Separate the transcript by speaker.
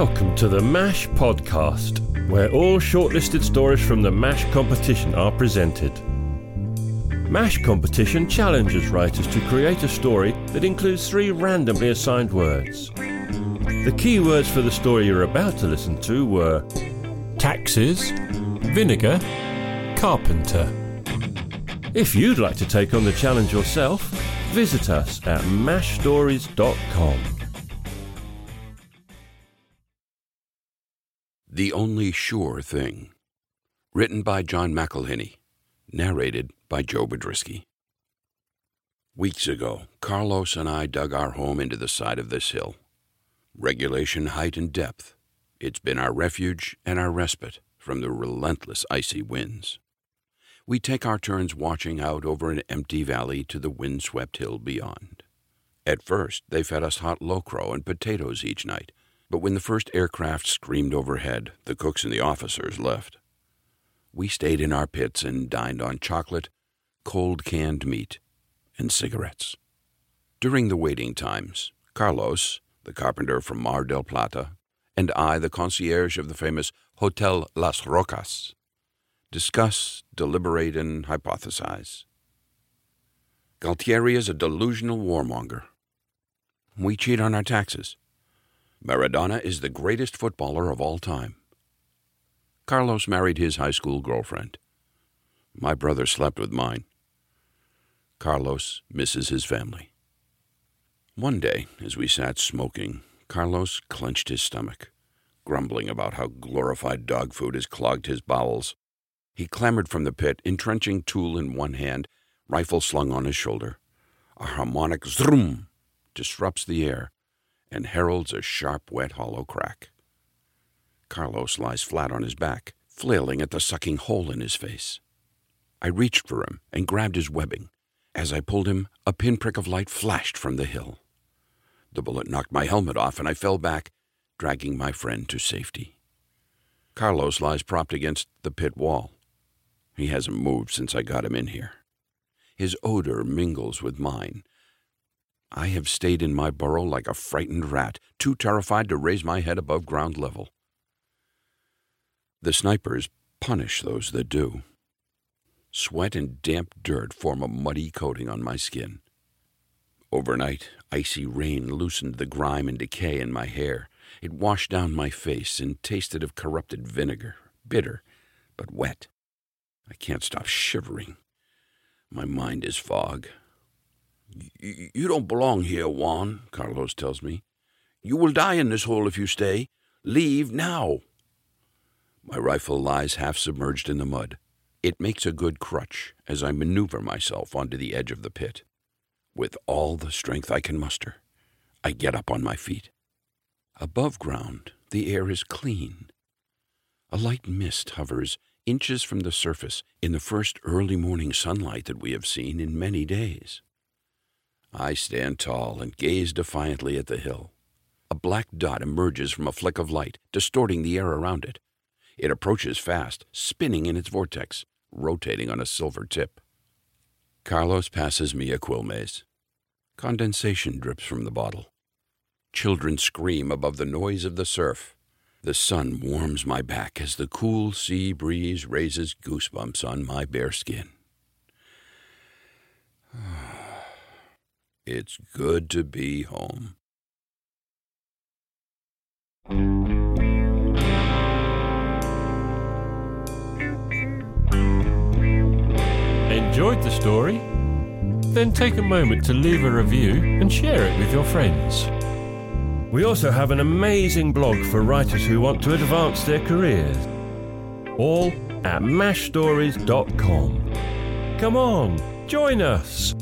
Speaker 1: Welcome to the MASH podcast, where all shortlisted stories from the MASH competition are presented. MASH competition challenges writers to create a story that includes three randomly assigned words. The key words for the story you're about to listen to were
Speaker 2: taxes, vinegar, carpenter.
Speaker 1: If you'd like to take on the challenge yourself, visit us at mashstories.com.
Speaker 3: The Only Sure Thing. Written by John McElhinney. Narrated by Joe Biedrzycki. Weeks ago, Carlos and I dug our home into the side of this hill. Regulation height and depth. It's been our refuge and our respite from the relentless icy winds. We take our turns watching out over an empty valley to the windswept hill beyond. At first, they fed us hot locro and potatoes each night but when the first aircraft screamed overhead, the cooks and the officers left. We stayed in our pits and dined on chocolate, cold canned meat, and cigarettes. During the waiting times, Carlos, the carpenter from Mar del Plata, and I, the concierge of the famous Hotel Las Rocas, discuss, deliberate, and hypothesize. Galtieri is a delusional warmonger. We cheat on our taxes. Maradona is the greatest footballer of all time. Carlos married his high school girlfriend. My brother slept with mine. Carlos misses his family. One day, as we sat smoking, Carlos clenched his stomach, grumbling about how glorified dog food has clogged his bowels. He clambered from the pit, entrenching tool in one hand, rifle slung on his shoulder. A harmonic zrum disrupts the air and heralds a sharp, wet, hollow crack. Carlos lies flat on his back, flailing at the sucking hole in his face. I reached for him and grabbed his webbing. As I pulled him, a pinprick of light flashed from the hill. The bullet knocked my helmet off, and I fell back, dragging my friend to safety. Carlos lies propped against the pit wall. He hasn't moved since I got him in here. His odor mingles with mine, I have stayed in my burrow like a frightened rat, too terrified to raise my head above ground level. The snipers punish those that do. Sweat and damp dirt form a muddy coating on my skin. Overnight, icy rain loosened the grime and decay in my hair. It washed down my face and tasted of corrupted vinegar, bitter, but wet. I can't stop shivering. My mind is fog. You don't belong here, Juan, Carlos tells me. You will die in this hole if you stay. Leave now. My rifle lies half submerged in the mud. It makes a good crutch as I maneuver myself onto the edge of the pit. With all the strength I can muster, I get up on my feet. Above ground, the air is clean. A light mist hovers inches from the surface in the first early morning sunlight that we have seen in many days. I stand tall and gaze defiantly at the hill. A black dot emerges from a flick of light, distorting the air around it. It approaches fast, spinning in its vortex, rotating on a silver tip. Carlos passes me a Quilmes. Condensation drips from the bottle. Children scream above the noise of the surf. The sun warms my back as the cool sea breeze raises goosebumps on my bare skin. Ah. It's good to be home.
Speaker 1: Enjoyed the story? Then take a moment to leave a review and share it with your friends. We also have an amazing blog for writers who want to advance their careers. All at mashstories.com. Come on, join us!